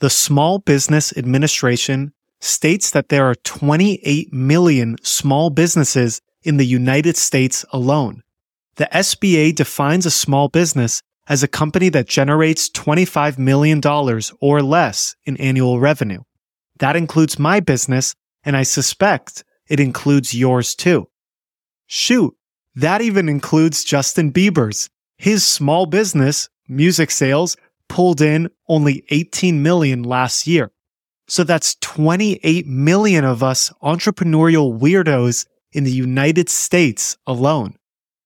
The Small Business Administration states that there are 28 million small businesses in the United States alone. The SBA defines a small business as a company that generates $25 million or less in annual revenue. That includes my business, and I suspect it includes yours too. Shoot, that even includes Justin Bieber's. His small business, music sales, pulled in only 18 million last year. So that's 28 million of us entrepreneurial weirdos in the United States alone.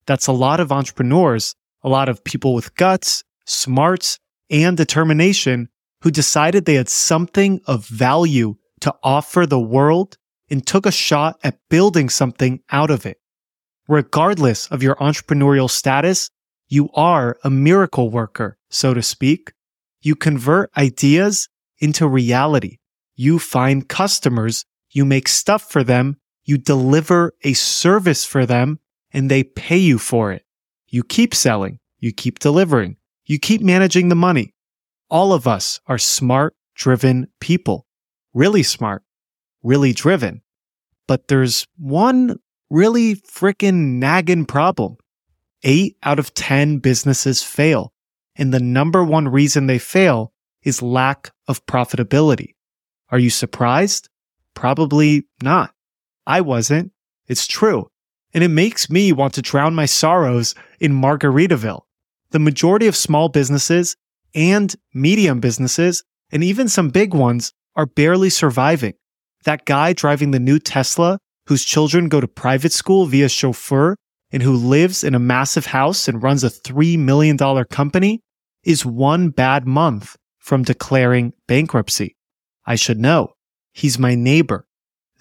That's a lot of entrepreneurs, a lot of people with guts, smarts, and determination who decided they had something of value to offer the world and took a shot at building something out of it. Regardless of your entrepreneurial status, you are a miracle worker, so to speak. You convert ideas into reality. You find customers, you make stuff for them, you deliver a service for them, and they pay you for it. You keep selling, you keep delivering, you keep managing the money. All of us are smart, driven people. Really smart, really driven. But there's one really frickin' nagging problem. Eight out of 10 businesses fail. And the number one reason they fail is lack of profitability. Are you surprised? Probably not. I wasn't. It's true. And it makes me want to drown my sorrows in Margaritaville. The majority of small businesses and medium businesses, and even some big ones, are barely surviving. That guy driving the new Tesla, whose children go to private school via chauffeur, and who lives in a massive house and runs a $3 million company, is one bad month from declaring bankruptcy. I should know. He's my neighbor.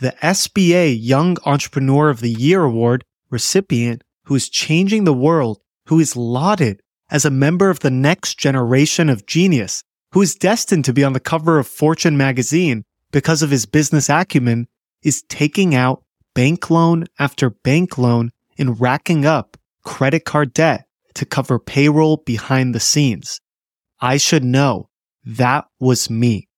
The SBA Young Entrepreneur of the Year Award recipient who is changing the world, who is lauded as a member of the next generation of genius, who is destined to be on the cover of Fortune magazine because of his business acumen, is taking out bank loan after bank loan and racking up credit card debt to cover payroll behind the scenes. I should know that was me.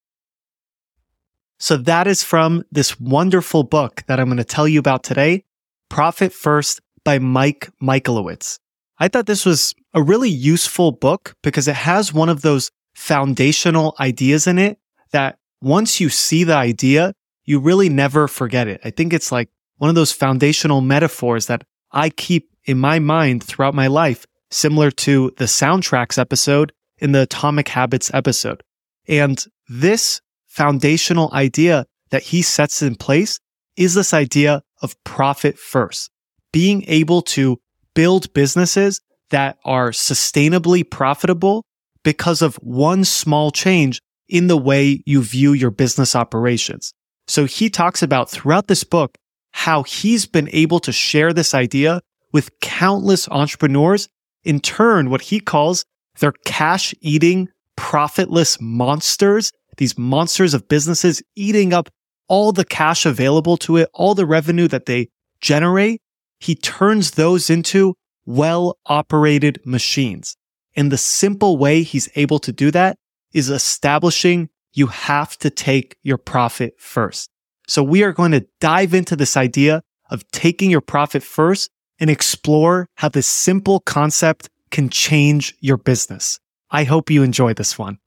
So that is from this wonderful book that I'm going to tell you about today, Profit First by Mike Michalowicz. I thought this was a really useful book because it has one of those foundational ideas in it that once you see the idea, you really never forget it. I think it's like one of those foundational metaphors that I keep in my mind throughout my life, similar to the soundtracks episode in the Atomic Habits episode. And this foundational idea that he sets in place is this idea of profit first, being able to build businesses that are sustainably profitable because of one small change in the way you view your business operations. So he talks about throughout this book how he's been able to share this idea with countless entrepreneurs. In turn, what he calls their cash eating, profitless monsters these monsters of businesses eating up all the cash available to it, all the revenue that they generate. He turns those into well operated machines. And the simple way he's able to do that is establishing you have to take your profit first. So we are going to dive into this idea of taking your profit first and explore how this simple concept can change your business. I hope you enjoy this one.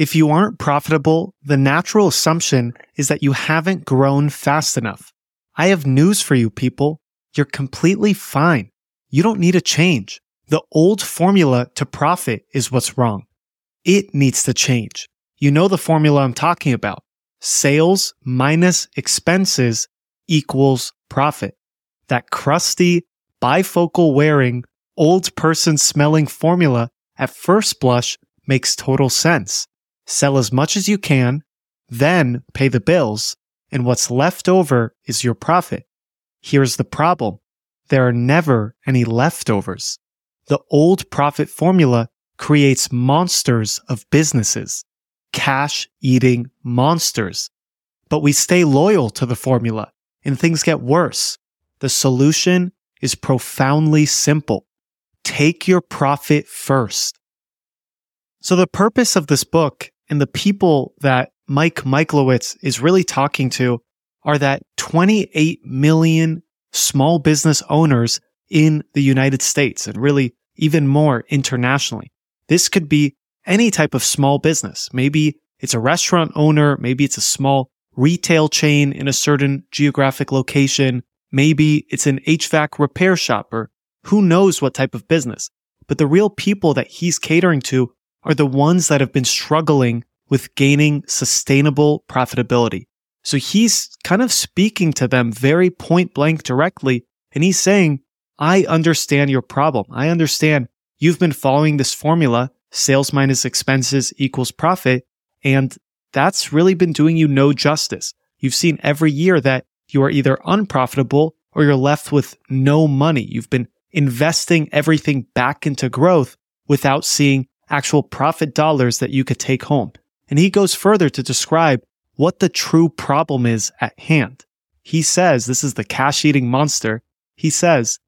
If you aren't profitable, the natural assumption is that you haven't grown fast enough. I have news for you people. You're completely fine. You don't need a change. The old formula to profit is what's wrong. It needs to change. You know the formula I'm talking about. Sales minus expenses equals profit. That crusty, bifocal wearing, old person smelling formula at first blush makes total sense sell as much as you can, then pay the bills, and what's left over is your profit. Here's the problem. There are never any leftovers. The old profit formula creates monsters of businesses, cash eating monsters. But we stay loyal to the formula and things get worse. The solution is profoundly simple. Take your profit first. So the purpose of this book and the people that Mike Michalowicz is really talking to are that 28 million small business owners in the United States and really even more internationally. This could be any type of small business. Maybe it's a restaurant owner. Maybe it's a small retail chain in a certain geographic location. Maybe it's an HVAC repair shop or who knows what type of business. But the real people that he's catering to are the ones that have been struggling with gaining sustainable profitability. So he's kind of speaking to them very point blank directly. And he's saying, I understand your problem. I understand you've been following this formula, sales minus expenses equals profit. And that's really been doing you no justice. You've seen every year that you are either unprofitable or you're left with no money. You've been investing everything back into growth without seeing actual profit dollars that you could take home. And he goes further to describe what the true problem is at hand. He says, this is the cash eating monster. He says,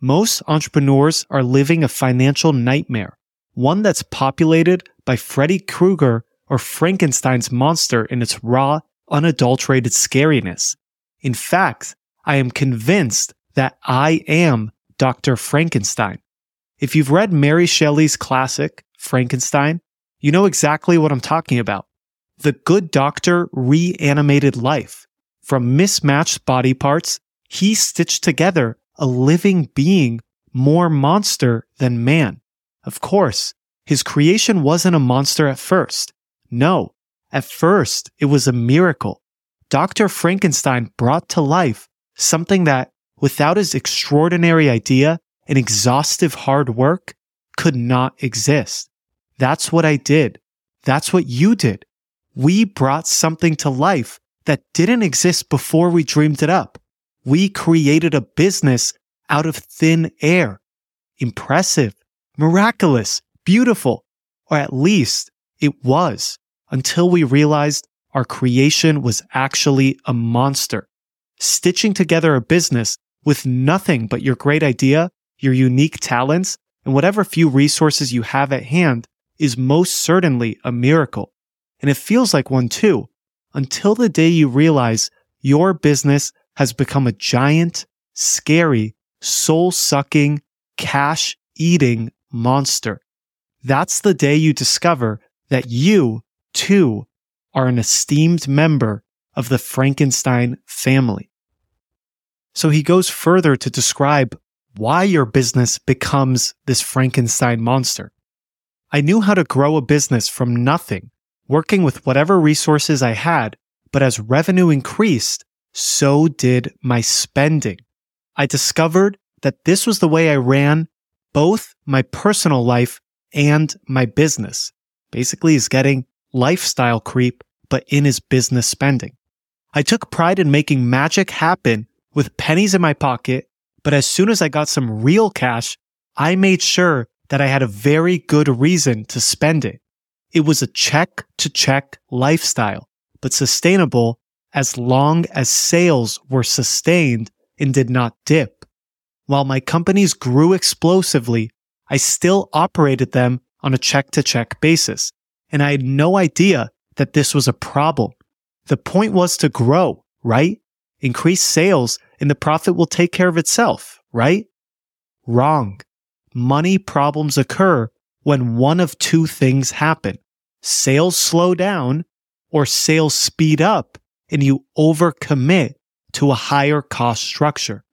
most entrepreneurs are living a financial nightmare, one that's populated by Freddy Krueger or Frankenstein's monster in its raw, unadulterated scariness. In fact, I am convinced that I am Dr. Frankenstein. If you've read Mary Shelley's classic, Frankenstein, you know exactly what I'm talking about. The good doctor reanimated life. From mismatched body parts, he stitched together a living being more monster than man. Of course, his creation wasn't a monster at first. No, at first it was a miracle. Dr. Frankenstein brought to life something that, without his extraordinary idea and exhaustive hard work, could not exist. That's what I did. That's what you did. We brought something to life that didn't exist before we dreamed it up. We created a business out of thin air. Impressive, miraculous, beautiful, or at least it was until we realized our creation was actually a monster. Stitching together a business with nothing but your great idea, your unique talents, and whatever few resources you have at hand is most certainly a miracle. And it feels like one too, until the day you realize your business has become a giant, scary, soul sucking, cash eating monster. That's the day you discover that you, too, are an esteemed member of the Frankenstein family. So he goes further to describe why your business becomes this Frankenstein monster. I knew how to grow a business from nothing, working with whatever resources I had, but as revenue increased, so did my spending. I discovered that this was the way I ran both my personal life and my business. Basically, is getting lifestyle creep, but in his business spending. I took pride in making magic happen with pennies in my pocket, but as soon as I got some real cash, I made sure that I had a very good reason to spend it. It was a check to check lifestyle, but sustainable as long as sales were sustained and did not dip. While my companies grew explosively, I still operated them on a check to check basis. And I had no idea that this was a problem. The point was to grow, right? Increase sales and the profit will take care of itself, right? Wrong money problems occur when one of two things happen. Sales slow down or sales speed up and you overcommit to a higher cost structure.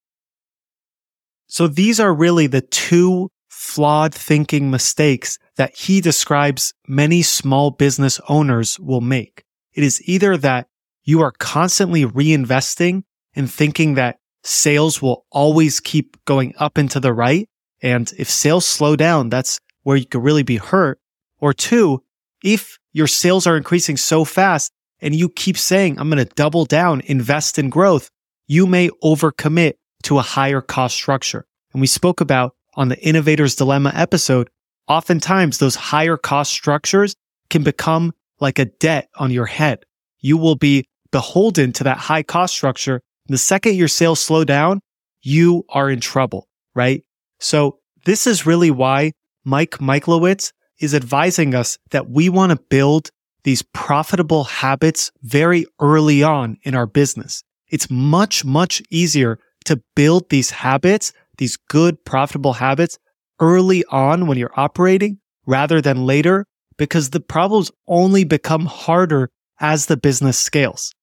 So these are really the two flawed thinking mistakes that he describes many small business owners will make. It is either that you are constantly reinvesting and thinking that sales will always keep going up and to the right and if sales slow down, that's where you could really be hurt. Or two, if your sales are increasing so fast and you keep saying, I'm going to double down, invest in growth, you may overcommit to a higher cost structure. And we spoke about on the Innovator's Dilemma episode oftentimes those higher cost structures can become like a debt on your head. You will be beholden to that high cost structure. The second your sales slow down, you are in trouble, right? So this is really why Mike Michalowicz is advising us that we want to build these profitable habits very early on in our business. It's much, much easier to build these habits, these good profitable habits early on when you're operating rather than later because the problems only become harder as the business scales.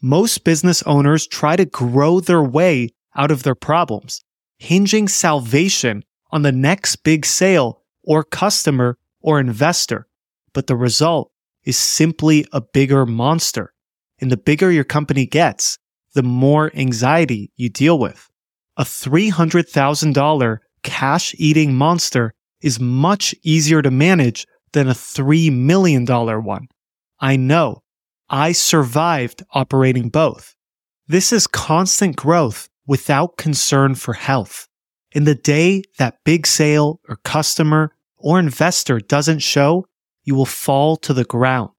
Most business owners try to grow their way out of their problems, hinging salvation on the next big sale or customer or investor. But the result is simply a bigger monster. And the bigger your company gets, the more anxiety you deal with. A $300,000 cash eating monster is much easier to manage than a $3 million one. I know. I survived operating both. This is constant growth without concern for health. In the day that big sale or customer or investor doesn't show, you will fall to the ground.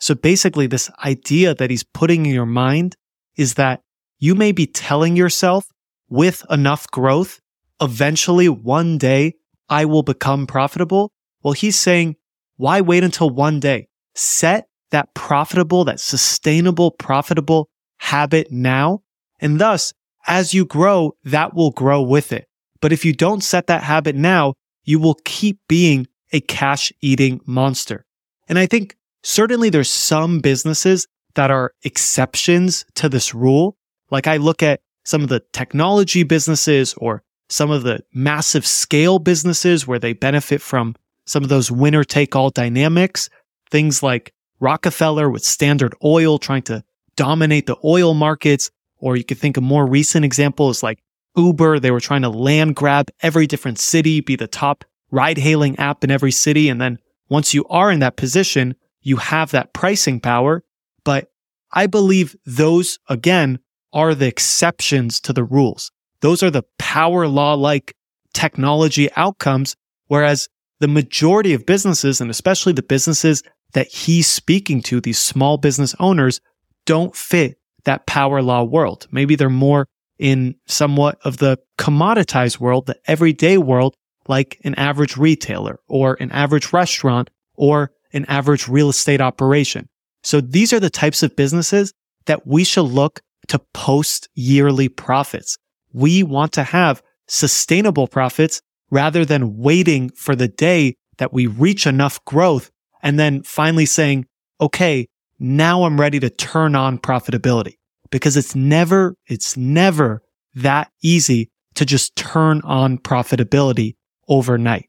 So basically, this idea that he's putting in your mind is that you may be telling yourself with enough growth, eventually one day I will become profitable. Well, he's saying, why wait until one day? Set that profitable, that sustainable, profitable habit now. And thus, as you grow, that will grow with it. But if you don't set that habit now, you will keep being a cash eating monster. And I think certainly there's some businesses that are exceptions to this rule. Like I look at some of the technology businesses or some of the massive scale businesses where they benefit from some of those winner take all dynamics. Things like Rockefeller with Standard Oil trying to dominate the oil markets. Or you could think a more recent example is like Uber. They were trying to land grab every different city, be the top ride hailing app in every city. And then once you are in that position, you have that pricing power. But I believe those again are the exceptions to the rules. Those are the power law like technology outcomes. Whereas the majority of businesses and especially the businesses that he's speaking to, these small business owners don't fit that power law world. Maybe they're more in somewhat of the commoditized world, the everyday world, like an average retailer or an average restaurant or an average real estate operation. So these are the types of businesses that we should look to post yearly profits. We want to have sustainable profits rather than waiting for the day that we reach enough growth and then finally saying, okay, now I'm ready to turn on profitability because it's never, it's never that easy to just turn on profitability overnight.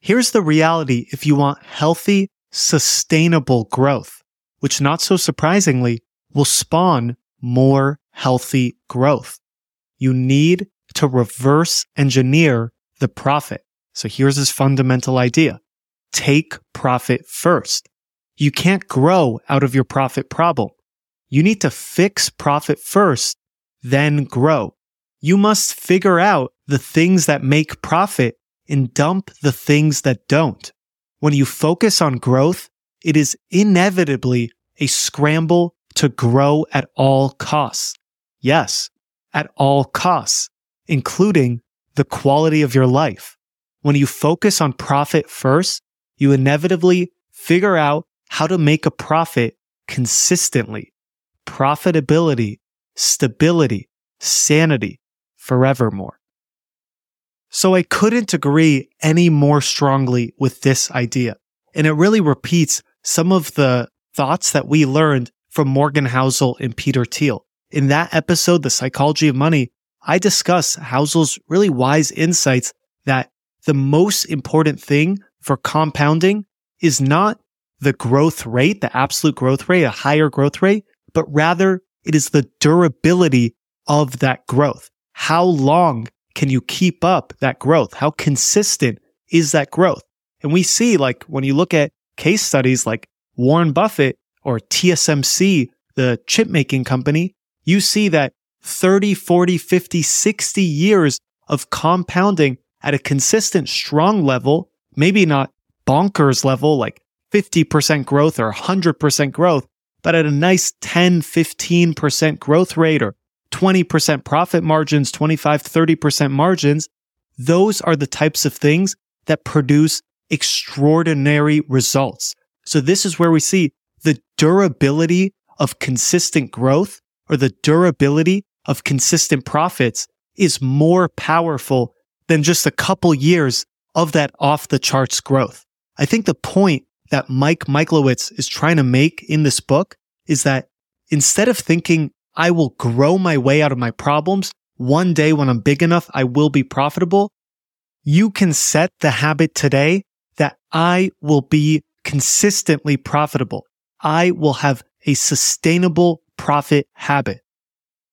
Here's the reality if you want healthy, sustainable growth, which not so surprisingly will spawn more healthy growth. You need to reverse engineer the profit. So here's his fundamental idea. Take profit first. You can't grow out of your profit problem. You need to fix profit first, then grow. You must figure out the things that make profit and dump the things that don't. When you focus on growth, it is inevitably a scramble to grow at all costs. Yes, at all costs, including the quality of your life. When you focus on profit first, you inevitably figure out how to make a profit consistently profitability, stability, sanity forevermore. So I couldn't agree any more strongly with this idea. And it really repeats some of the thoughts that we learned from Morgan Housel and Peter Thiel. In that episode, The Psychology of Money, I discuss Housel's really wise insights that the most important thing for compounding is not the growth rate, the absolute growth rate, a higher growth rate, but rather it is the durability of that growth. How long can you keep up that growth? How consistent is that growth? And we see like when you look at case studies like Warren Buffett or TSMC, the chip making company, you see that 30, 40, 50, 60 years of compounding at a consistent, strong level, maybe not bonkers level like 50% growth or 100% growth, but at a nice 10, 15% growth rate or 20% profit margins, 25, 30% margins, those are the types of things that produce extraordinary results. So this is where we see the durability of consistent growth or the durability of consistent profits is more powerful than just a couple years of that off the charts growth. I think the point that Mike Michalowicz is trying to make in this book is that instead of thinking I will grow my way out of my problems, one day when I'm big enough, I will be profitable. You can set the habit today that I will be consistently profitable. I will have a sustainable profit habit.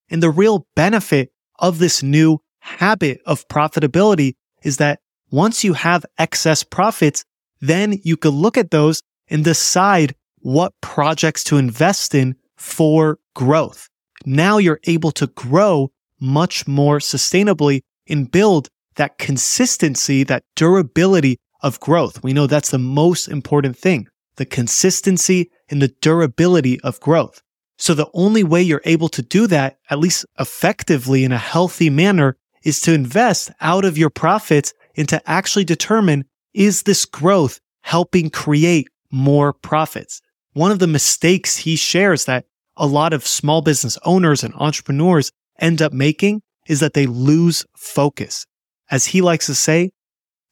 And the real benefit of this new habit of profitability is that once you have excess profits, then you could look at those and decide what projects to invest in for growth. Now you're able to grow much more sustainably and build that consistency, that durability of growth. We know that's the most important thing, the consistency and the durability of growth. So the only way you're able to do that, at least effectively in a healthy manner, is to invest out of your profits and to actually determine is this growth helping create more profits? One of the mistakes he shares that a lot of small business owners and entrepreneurs end up making is that they lose focus. As he likes to say,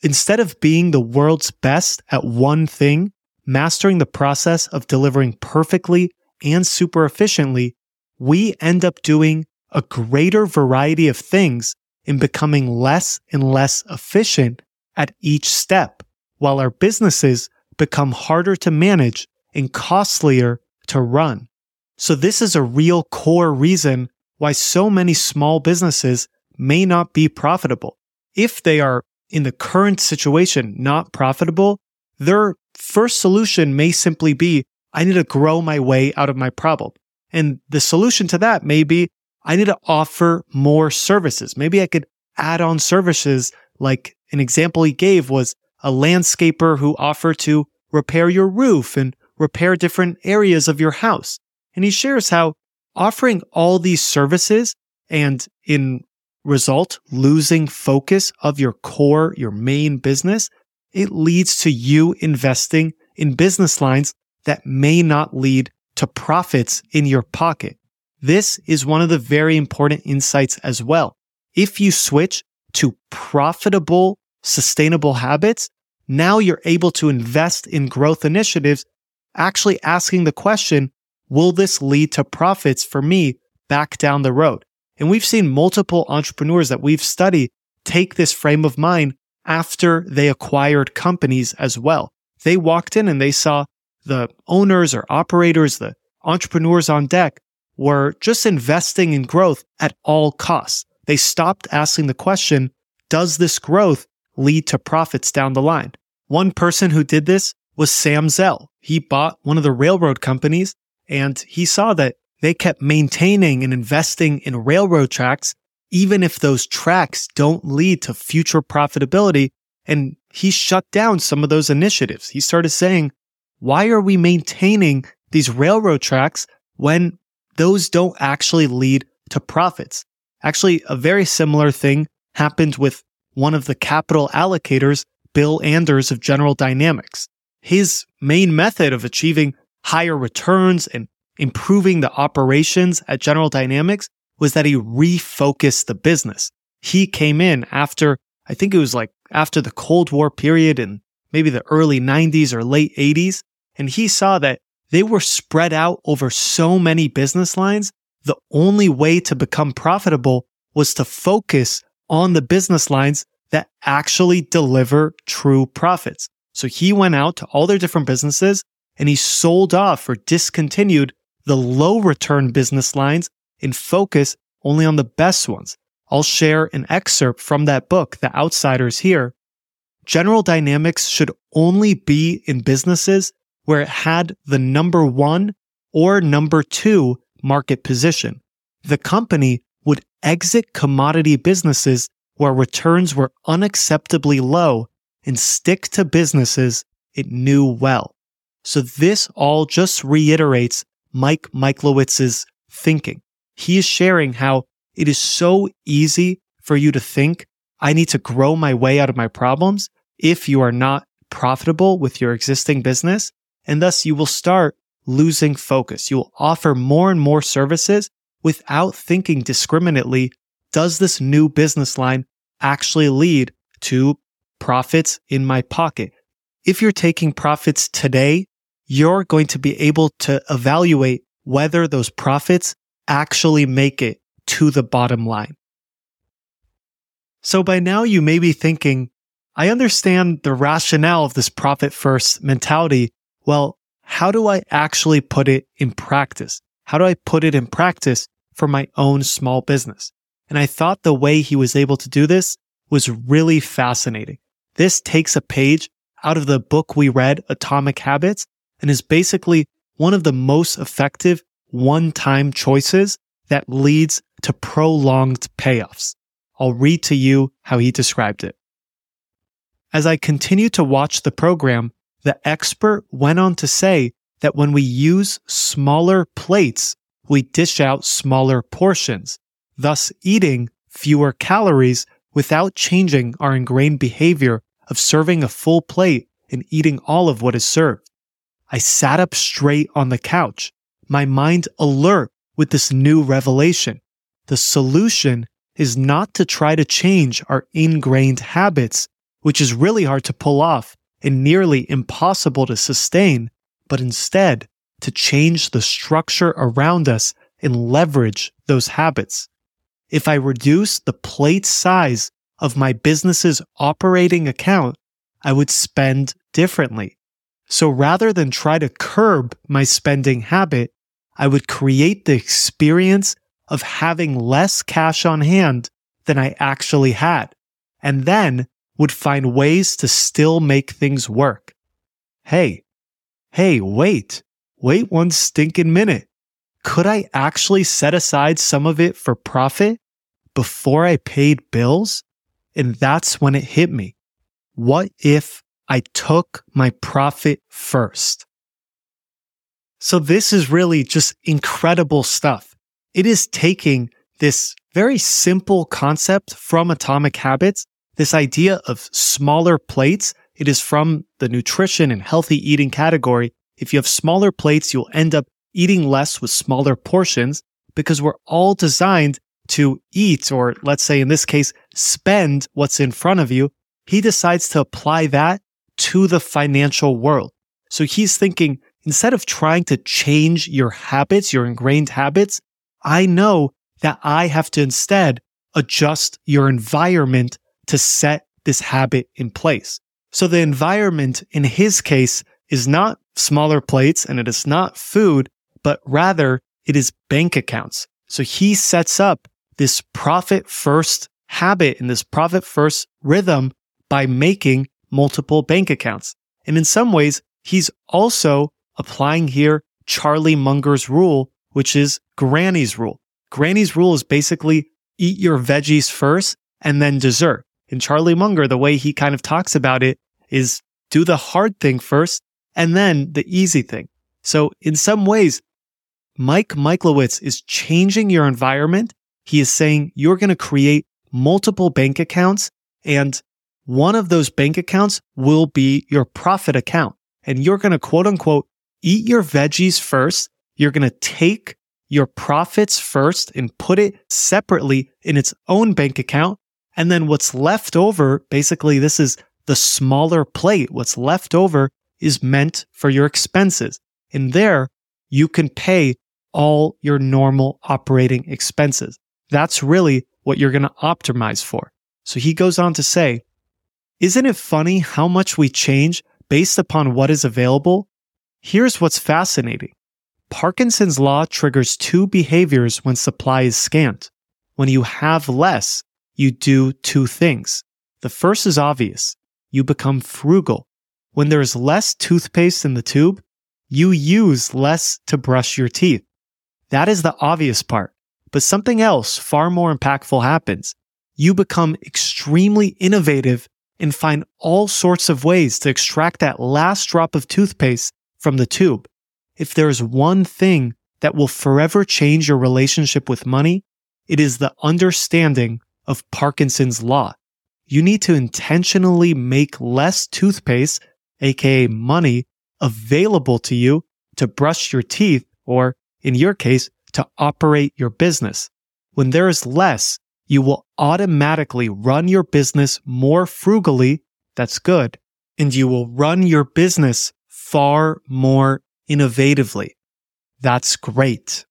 instead of being the world's best at one thing, mastering the process of delivering perfectly and super efficiently, we end up doing a greater variety of things in becoming less and less efficient at each step, while our businesses become harder to manage and costlier to run. So this is a real core reason why so many small businesses may not be profitable. If they are in the current situation not profitable, their first solution may simply be, I need to grow my way out of my problem. And the solution to that may be, I need to offer more services. Maybe I could add on services like an example he gave was a landscaper who offered to repair your roof and repair different areas of your house. And he shares how offering all these services and in result, losing focus of your core, your main business, it leads to you investing in business lines that may not lead to profits in your pocket. This is one of the very important insights as well. If you switch to profitable, sustainable habits, now you're able to invest in growth initiatives, actually asking the question, will this lead to profits for me back down the road? And we've seen multiple entrepreneurs that we've studied take this frame of mind after they acquired companies as well. They walked in and they saw the owners or operators, the entrepreneurs on deck were just investing in growth at all costs. They stopped asking the question, does this growth lead to profits down the line? One person who did this was Sam Zell. He bought one of the railroad companies and he saw that they kept maintaining and investing in railroad tracks, even if those tracks don't lead to future profitability. And he shut down some of those initiatives. He started saying, why are we maintaining these railroad tracks when those don't actually lead to profits? Actually, a very similar thing happened with one of the capital allocators, Bill Anders of General Dynamics. His main method of achieving higher returns and improving the operations at General Dynamics was that he refocused the business. He came in after, I think it was like after the Cold War period in maybe the early 90s or late 80s. And he saw that they were spread out over so many business lines. The only way to become profitable was to focus on the business lines that actually deliver true profits. So he went out to all their different businesses and he sold off or discontinued the low return business lines and focus only on the best ones. I'll share an excerpt from that book, The Outsiders here. General Dynamics should only be in businesses where it had the number one or number two market position. The company would exit commodity businesses where returns were unacceptably low and stick to businesses it knew well. So this all just reiterates Mike Michalowicz's thinking. He is sharing how it is so easy for you to think, I need to grow my way out of my problems if you are not profitable with your existing business. And thus you will start losing focus. You will offer more and more services without thinking discriminately. Does this new business line actually lead to profits in my pocket? If you're taking profits today, you're going to be able to evaluate whether those profits actually make it to the bottom line. So by now you may be thinking, I understand the rationale of this profit first mentality. Well, how do I actually put it in practice? How do I put it in practice for my own small business? And I thought the way he was able to do this was really fascinating. This takes a page out of the book we read, Atomic Habits, and is basically one of the most effective one-time choices that leads to prolonged payoffs. I'll read to you how he described it. As I continued to watch the program, the expert went on to say that when we use smaller plates, we dish out smaller portions, thus eating fewer calories without changing our ingrained behavior of serving a full plate and eating all of what is served. I sat up straight on the couch, my mind alert with this new revelation. The solution is not to try to change our ingrained habits, which is really hard to pull off and nearly impossible to sustain, but instead to change the structure around us and leverage those habits. If I reduce the plate size of my business's operating account, I would spend differently. So rather than try to curb my spending habit, I would create the experience of having less cash on hand than I actually had, and then would find ways to still make things work. Hey, hey, wait, wait one stinking minute. Could I actually set aside some of it for profit before I paid bills? And that's when it hit me. What if I took my profit first? So this is really just incredible stuff. It is taking this very simple concept from Atomic Habits, this idea of smaller plates. It is from the nutrition and healthy eating category. If you have smaller plates, you'll end up eating less with smaller portions because we're all designed to eat, or let's say in this case, spend what's in front of you. He decides to apply that to the financial world. So he's thinking, instead of trying to change your habits, your ingrained habits, I know that I have to instead adjust your environment to set this habit in place. So the environment in his case is not smaller plates and it is not food, but rather it is bank accounts. So he sets up this profit first habit and this profit first rhythm by making multiple bank accounts. And in some ways, he's also applying here Charlie Munger's rule, which is Granny's rule. Granny's rule is basically eat your veggies first and then dessert. In Charlie Munger, the way he kind of talks about it is do the hard thing first and then the easy thing. So in some ways, Mike Michalowicz is changing your environment. He is saying you're going to create multiple bank accounts and one of those bank accounts will be your profit account. And you're going to quote unquote eat your veggies first. You're going to take your profits first and put it separately in its own bank account. And then what's left over, basically, this is the smaller plate. What's left over is meant for your expenses. And there you can pay all your normal operating expenses. That's really what you're going to optimize for. So he goes on to say, isn't it funny how much we change based upon what is available? Here's what's fascinating. Parkinson's law triggers two behaviors when supply is scant. When you have less, you do two things. The first is obvious. You become frugal. When there is less toothpaste in the tube, you use less to brush your teeth. That is the obvious part. But something else far more impactful happens. you become extremely innovative and find all sorts of ways to extract that last drop of toothpaste from the tube. If there's one thing that will forever change your relationship with money, it is the understanding of Parkinson's law. You need to intentionally make less toothpaste, aka money, available to you to brush your teeth or, in your case, to operate your business. When there is less, you will automatically run your business more frugally. That's good. And you will run your business far more innovatively. That's great.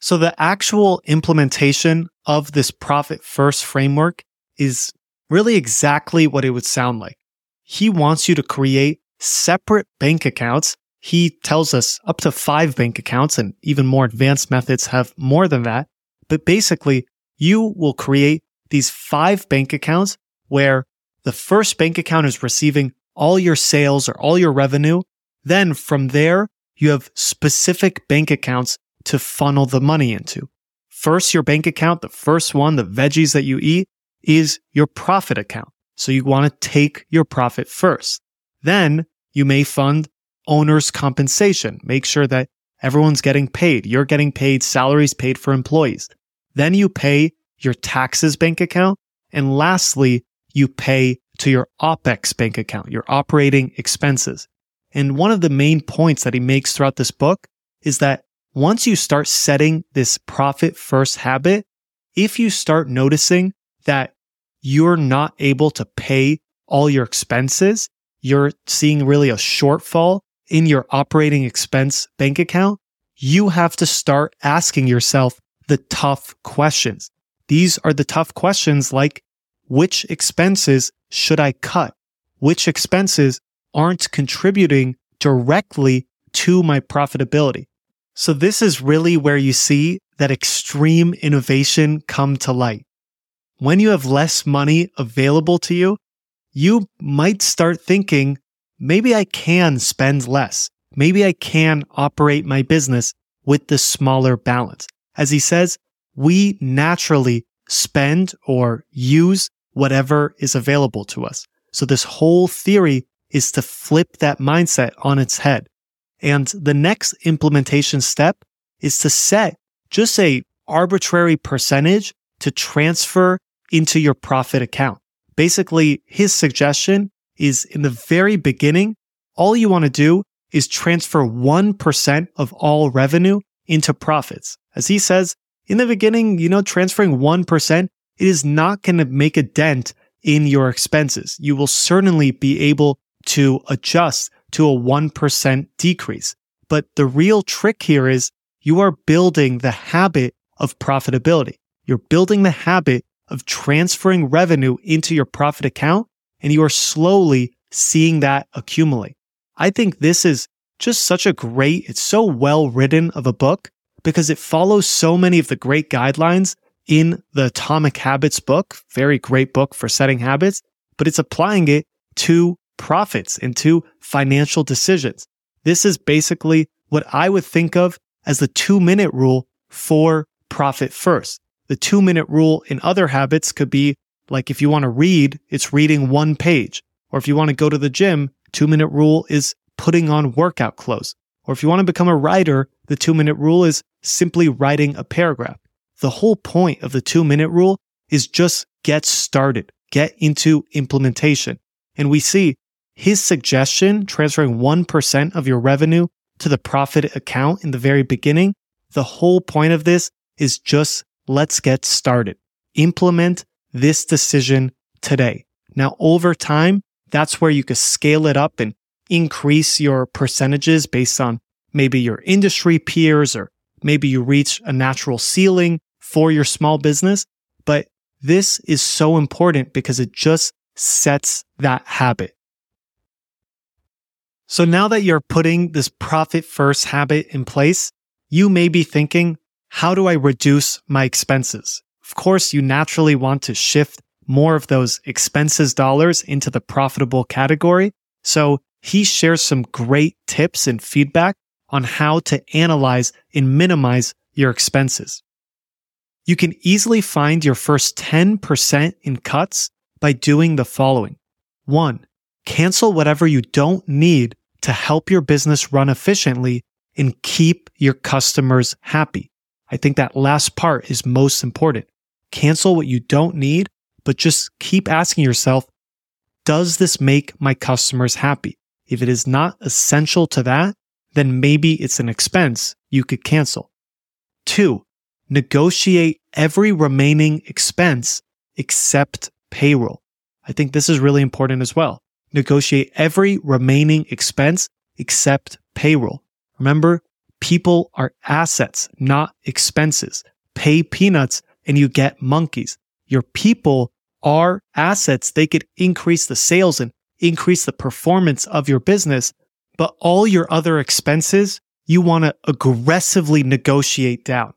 So the actual implementation of this profit first framework is really exactly what it would sound like. He wants you to create separate bank accounts. He tells us up to five bank accounts and even more advanced methods have more than that. But basically, you will create these five bank accounts where the first bank account is receiving all your sales or all your revenue. Then from there, you have specific bank accounts to funnel the money into. First, your bank account, the first one, the veggies that you eat is your profit account. So you want to take your profit first. Then you may fund owner's compensation. Make sure that everyone's getting paid. You're getting paid, salaries paid for employees. Then you pay your taxes bank account. And lastly, you pay to your OPEX bank account, your operating expenses. And one of the main points that he makes throughout this book is that once you start setting this profit first habit, if you start noticing that you're not able to pay all your expenses, you're seeing really a shortfall in your operating expense bank account, you have to start asking yourself the tough questions. These are the tough questions like which expenses should I cut? Which expenses aren't contributing directly to my profitability? So this is really where you see that extreme innovation come to light. When you have less money available to you, you might start thinking, maybe I can spend less. Maybe I can operate my business with the smaller balance. As he says, we naturally spend or use whatever is available to us. So this whole theory is to flip that mindset on its head. And the next implementation step is to set just a arbitrary percentage to transfer into your profit account. Basically, his suggestion is in the very beginning, all you want to do is transfer 1% of all revenue into profits. As he says, in the beginning, you know, transferring 1%, it is not going to make a dent in your expenses. You will certainly be able to adjust to a 1% decrease. But the real trick here is you are building the habit of profitability. You're building the habit of transferring revenue into your profit account and you are slowly seeing that accumulate. I think this is just such a great, it's so well written of a book because it follows so many of the great guidelines in the Atomic Habits book. Very great book for setting habits, but it's applying it to profits into financial decisions. This is basically what I would think of as the two minute rule for profit first. The two minute rule in other habits could be like if you want to read, it's reading one page. Or if you want to go to the gym, two minute rule is putting on workout clothes. Or if you want to become a writer, the two minute rule is simply writing a paragraph. The whole point of the two minute rule is just get started, get into implementation. And we see his suggestion transferring 1% of your revenue to the profit account in the very beginning. The whole point of this is just let's get started. Implement this decision today. Now, over time, that's where you can scale it up and increase your percentages based on maybe your industry peers or maybe you reach a natural ceiling for your small business. But this is so important because it just sets that habit. So now that you're putting this profit first habit in place, you may be thinking, how do I reduce my expenses? Of course, you naturally want to shift more of those expenses dollars into the profitable category. So he shares some great tips and feedback on how to analyze and minimize your expenses. You can easily find your first 10% in cuts by doing the following. One, cancel whatever you don't need to help your business run efficiently and keep your customers happy. I think that last part is most important. Cancel what you don't need, but just keep asking yourself, does this make my customers happy? If it is not essential to that, then maybe it's an expense you could cancel. Two, negotiate every remaining expense except payroll. I think this is really important as well. Negotiate every remaining expense except payroll. Remember, people are assets, not expenses. Pay peanuts and you get monkeys. Your people are assets. They could increase the sales and increase the performance of your business, but all your other expenses, you want to aggressively negotiate down.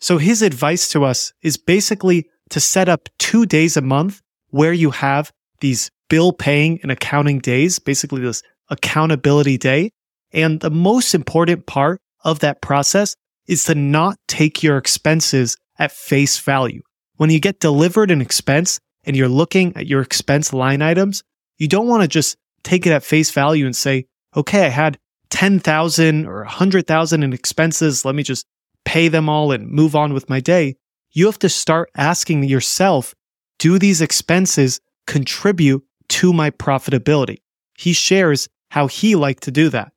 So his advice to us is basically to set up two days a month where you have these bill paying and accounting days, basically this accountability day. And the most important part of that process is to not take your expenses at face value. When you get delivered an expense and you're looking at your expense line items, you don't want to just take it at face value and say, okay, I had 10,000 or 100,000 in expenses. Let me just pay them all and move on with my day. You have to start asking yourself, do these expenses contribute to my profitability? He shares how he liked to do that.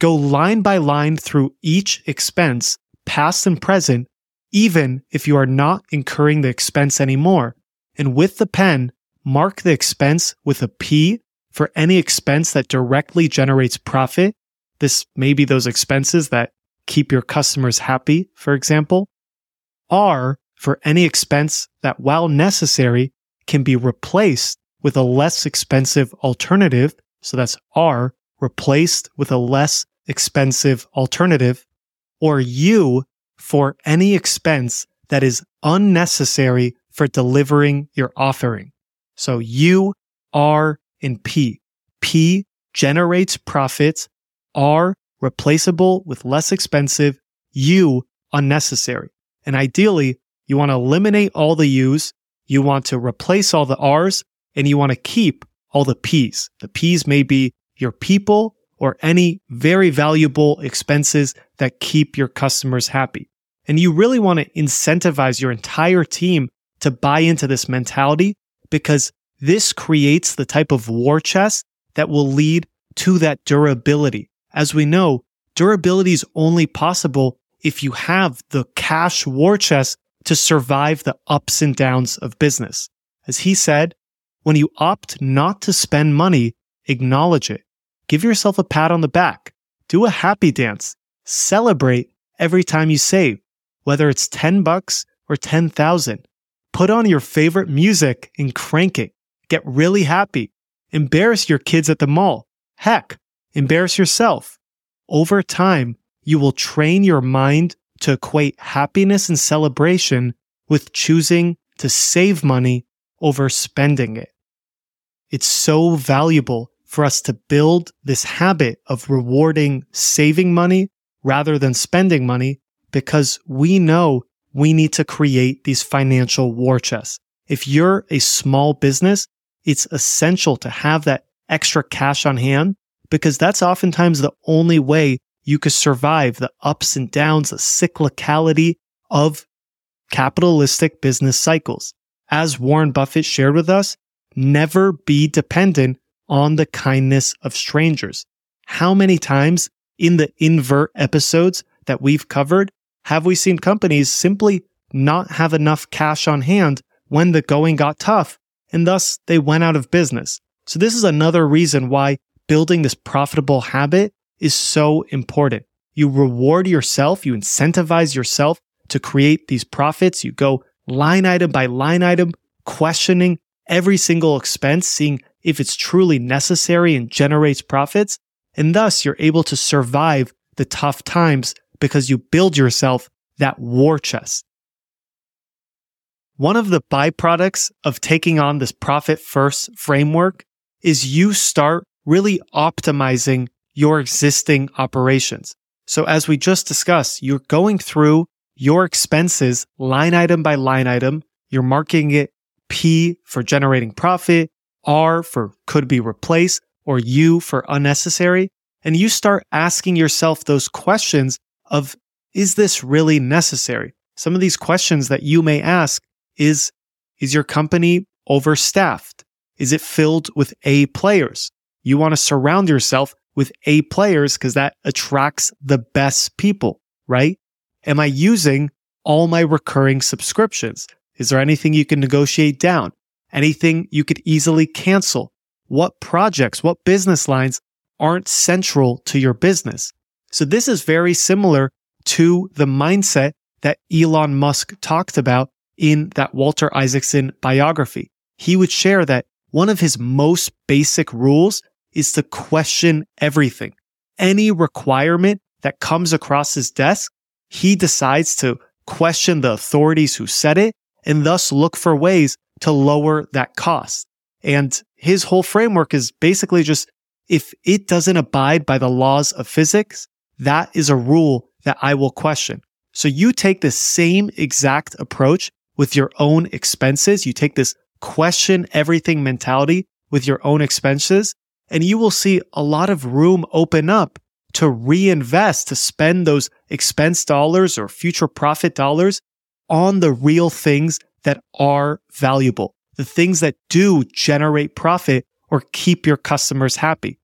Go line by line through each expense, past and present, even if you are not incurring the expense anymore. And with the pen, mark the expense with a P for any expense that directly generates profit. This may be those expenses that keep your customers happy, for example. R for any expense that, while necessary, can be replaced with a less expensive alternative. So that's R replaced with a less expensive alternative. Or U for any expense that is unnecessary for delivering your offering. So U, R, and P. P generates profits. R replaceable with less expensive. U unnecessary. And ideally, you want to eliminate all the U's. You want to replace all the R's and you want to keep all the P's. The P's may be your people or any very valuable expenses that keep your customers happy. And you really want to incentivize your entire team to buy into this mentality because this creates the type of war chest that will lead to that durability. As we know, durability is only possible if you have the cash war chest to survive the ups and downs of business. As he said, when you opt not to spend money, acknowledge it. Give yourself a pat on the back. Do a happy dance. Celebrate every time you save, whether it's 10 bucks or 10,000. Put on your favorite music and crank it. Get really happy. Embarrass your kids at the mall. Heck, embarrass yourself. Over time, you will train your mind to equate happiness and celebration with choosing to save money over spending it. It's so valuable for us to build this habit of rewarding saving money rather than spending money because we know we need to create these financial war chests. If you're a small business, it's essential to have that extra cash on hand because that's oftentimes the only way you could survive the ups and downs, the cyclicality of capitalistic business cycles. As Warren Buffett shared with us, never be dependent on the kindness of strangers. How many times in the invert episodes that we've covered have we seen companies simply not have enough cash on hand when the going got tough and thus they went out of business? So this is another reason why building this profitable habit is so important. You reward yourself, you incentivize yourself to create these profits. You go line item by line item, questioning every single expense, seeing if it's truly necessary and generates profits. And thus you're able to survive the tough times because you build yourself that war chest. One of the byproducts of taking on this profit first framework is you start really optimizing your existing operations. So as we just discussed, you're going through your expenses line item by line item. You're marking it P for generating profit, R for could be replaced, or U for unnecessary. And you start asking yourself those questions of, is this really necessary? Some of these questions that you may ask is, is your company overstaffed? Is it filled with A players? You want to surround yourself with A players because that attracts the best people, right? Am I using all my recurring subscriptions? Is there anything you can negotiate down? Anything you could easily cancel? What projects, what business lines aren't central to your business? So this is very similar to the mindset that Elon Musk talked about in that Walter Isaacson biography. He would share that one of his most basic rules is to question everything. Any requirement that comes across his desk, he decides to question the authorities who said it and thus look for ways to lower that cost. And his whole framework is basically just if it doesn't abide by the laws of physics, that is a rule that I will question. So you take the same exact approach with your own expenses. You take this question everything mentality with your own expenses and you will see a lot of room open up to reinvest, to spend those expense dollars or future profit dollars on the real things that are valuable, the things that do generate profit or keep your customers happy.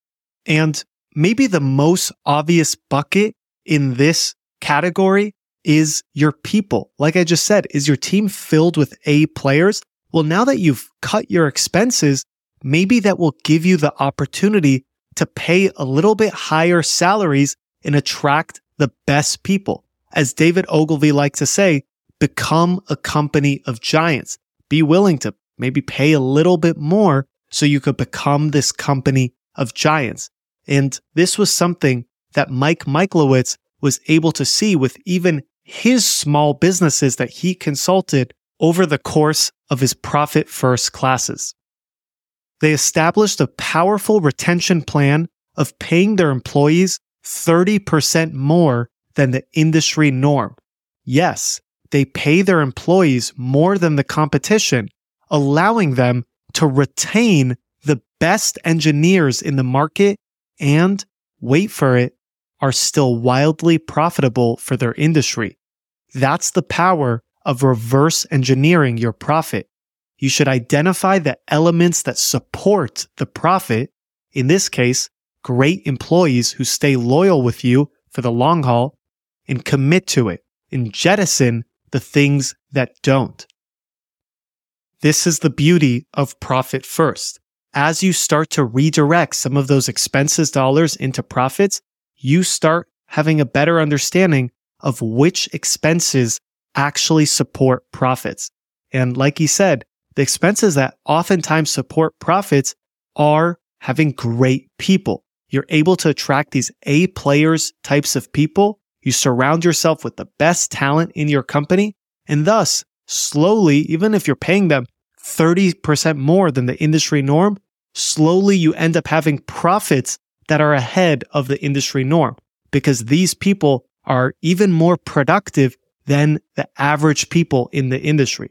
And maybe the most obvious bucket in this category is your people. Like I just said, is your team filled with A players? Well, now that you've cut your expenses, maybe that will give you the opportunity to pay a little bit higher salaries and attract the best people. As David Ogilvy likes to say, become a company of giants. Be willing to maybe pay a little bit more so you could become this company of giants. And this was something that Mike Michalowicz was able to see with even his small businesses that he consulted over the course of his profit first classes. They established a powerful retention plan of paying their employees 30% more than the industry norm. Yes, they pay their employees more than the competition, allowing them to retain the best engineers in the market and, wait for it, are still wildly profitable for their industry. That's the power of reverse engineering your profit. You should identify the elements that support the profit. In this case, great employees who stay loyal with you for the long haul and commit to it and jettison the things that don't. This is the beauty of profit first. As you start to redirect some of those expenses dollars into profits, you start having a better understanding of which expenses actually support profits. And like he said, the expenses that oftentimes support profits are having great people. You're able to attract these A players types of people. You surround yourself with the best talent in your company. And thus, slowly, even if you're paying them 30% more than the industry norm, slowly you end up having profits that are ahead of the industry norm because these people are even more productive than the average people in the industry.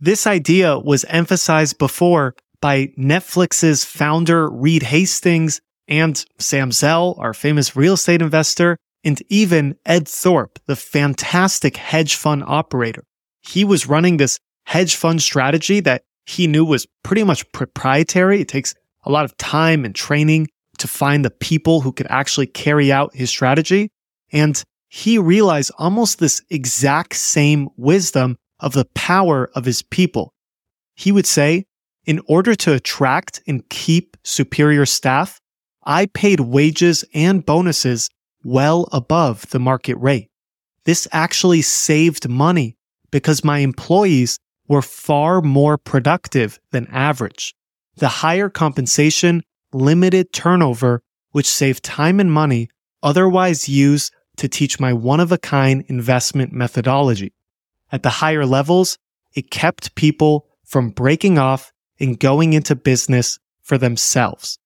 This idea was emphasized before by Netflix's founder Reed Hastings and Sam Zell, our famous real estate investor, and even Ed Thorp, the fantastic hedge fund operator. He was running this hedge fund strategy that he knew was pretty much proprietary. It takes a lot of time and training to find the people who could actually carry out his strategy. And he realized almost this exact same wisdom of the power of his people. He would say, in order to attract and keep superior staff, I paid wages and bonuses well above the market rate. This actually saved money because my employees were far more productive than average. The higher compensation limited turnover, which saved time and money otherwise used to teach my one of a kind investment methodology. At the higher levels, it kept people from breaking off and going into business for themselves.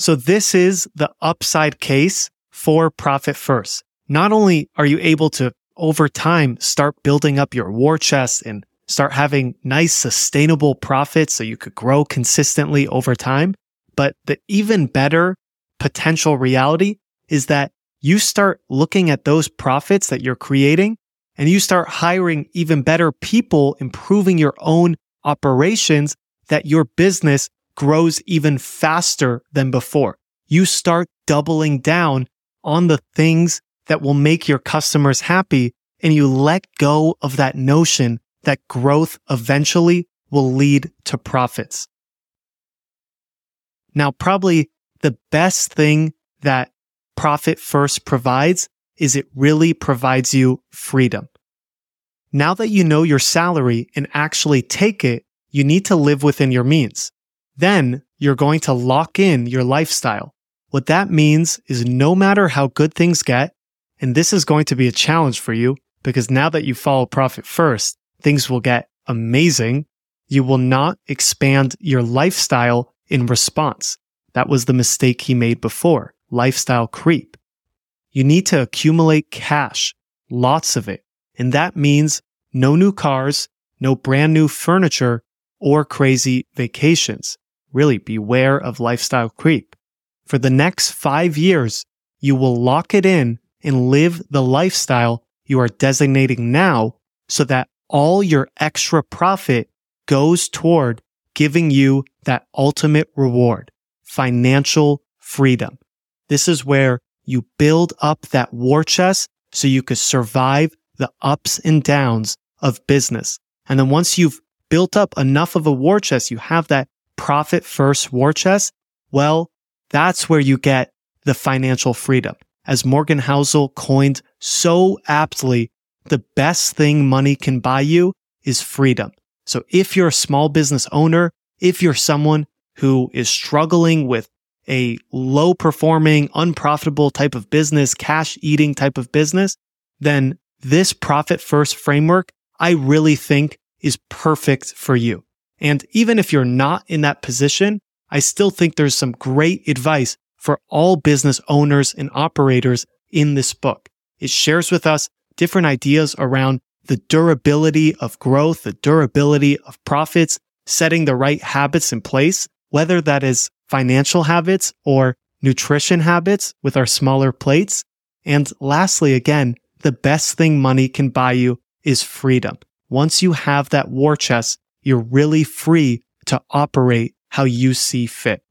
So this is the upside case for profit first. not only are you able to over time start building up your war chest and start having nice sustainable profits so you could grow consistently over time, but the even better potential reality is that you start looking at those profits that you're creating and you start hiring even better people, improving your own operations that your business grows even faster than before. You start doubling down on the things that will make your customers happy and you let go of that notion that growth eventually will lead to profits. Now, probably the best thing that Profit First provides is it really provides you freedom. Now that you know your salary and actually take it, you need to live within your means. Then you're going to lock in your lifestyle. What that means is no matter how good things get, and this is going to be a challenge for you because now that you follow profit first, things will get amazing. You will not expand your lifestyle in response. That was the mistake he made before. Lifestyle creep. You need to accumulate cash, lots of it. And that means no new cars, no brand new furniture, or crazy vacations. Really beware of lifestyle creep. For the next five years, you will lock it in and live the lifestyle you are designating now so that all your extra profit goes toward giving you that ultimate reward, financial freedom. This is where you build up that war chest so you could survive the ups and downs of business. And then once you've built up enough of a war chest, you have that profit first war chest. Well, that's where you get the financial freedom. As Morgan Housel coined so aptly, the best thing money can buy you is freedom. So if you're a small business owner, if you're someone who is struggling with a low performing, unprofitable type of business, cash eating type of business, then this profit first framework, I really think is perfect for you. And even if you're not in that position, I still think there's some great advice for all business owners and operators in this book. It shares with us different ideas around the durability of growth, the durability of profits, setting the right habits in place, whether that is financial habits or nutrition habits with our smaller plates. And lastly, again, the best thing money can buy you is freedom. Once you have that war chest, you're really free to operate how you see fit.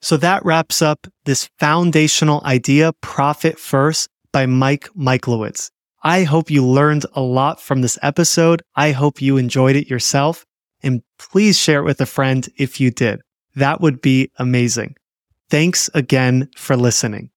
So that wraps up this foundational idea, profit first by Mike Michalowicz. I hope you learned a lot from this episode. I hope you enjoyed it yourself and please share it with a friend if you did. That would be amazing. Thanks again for listening.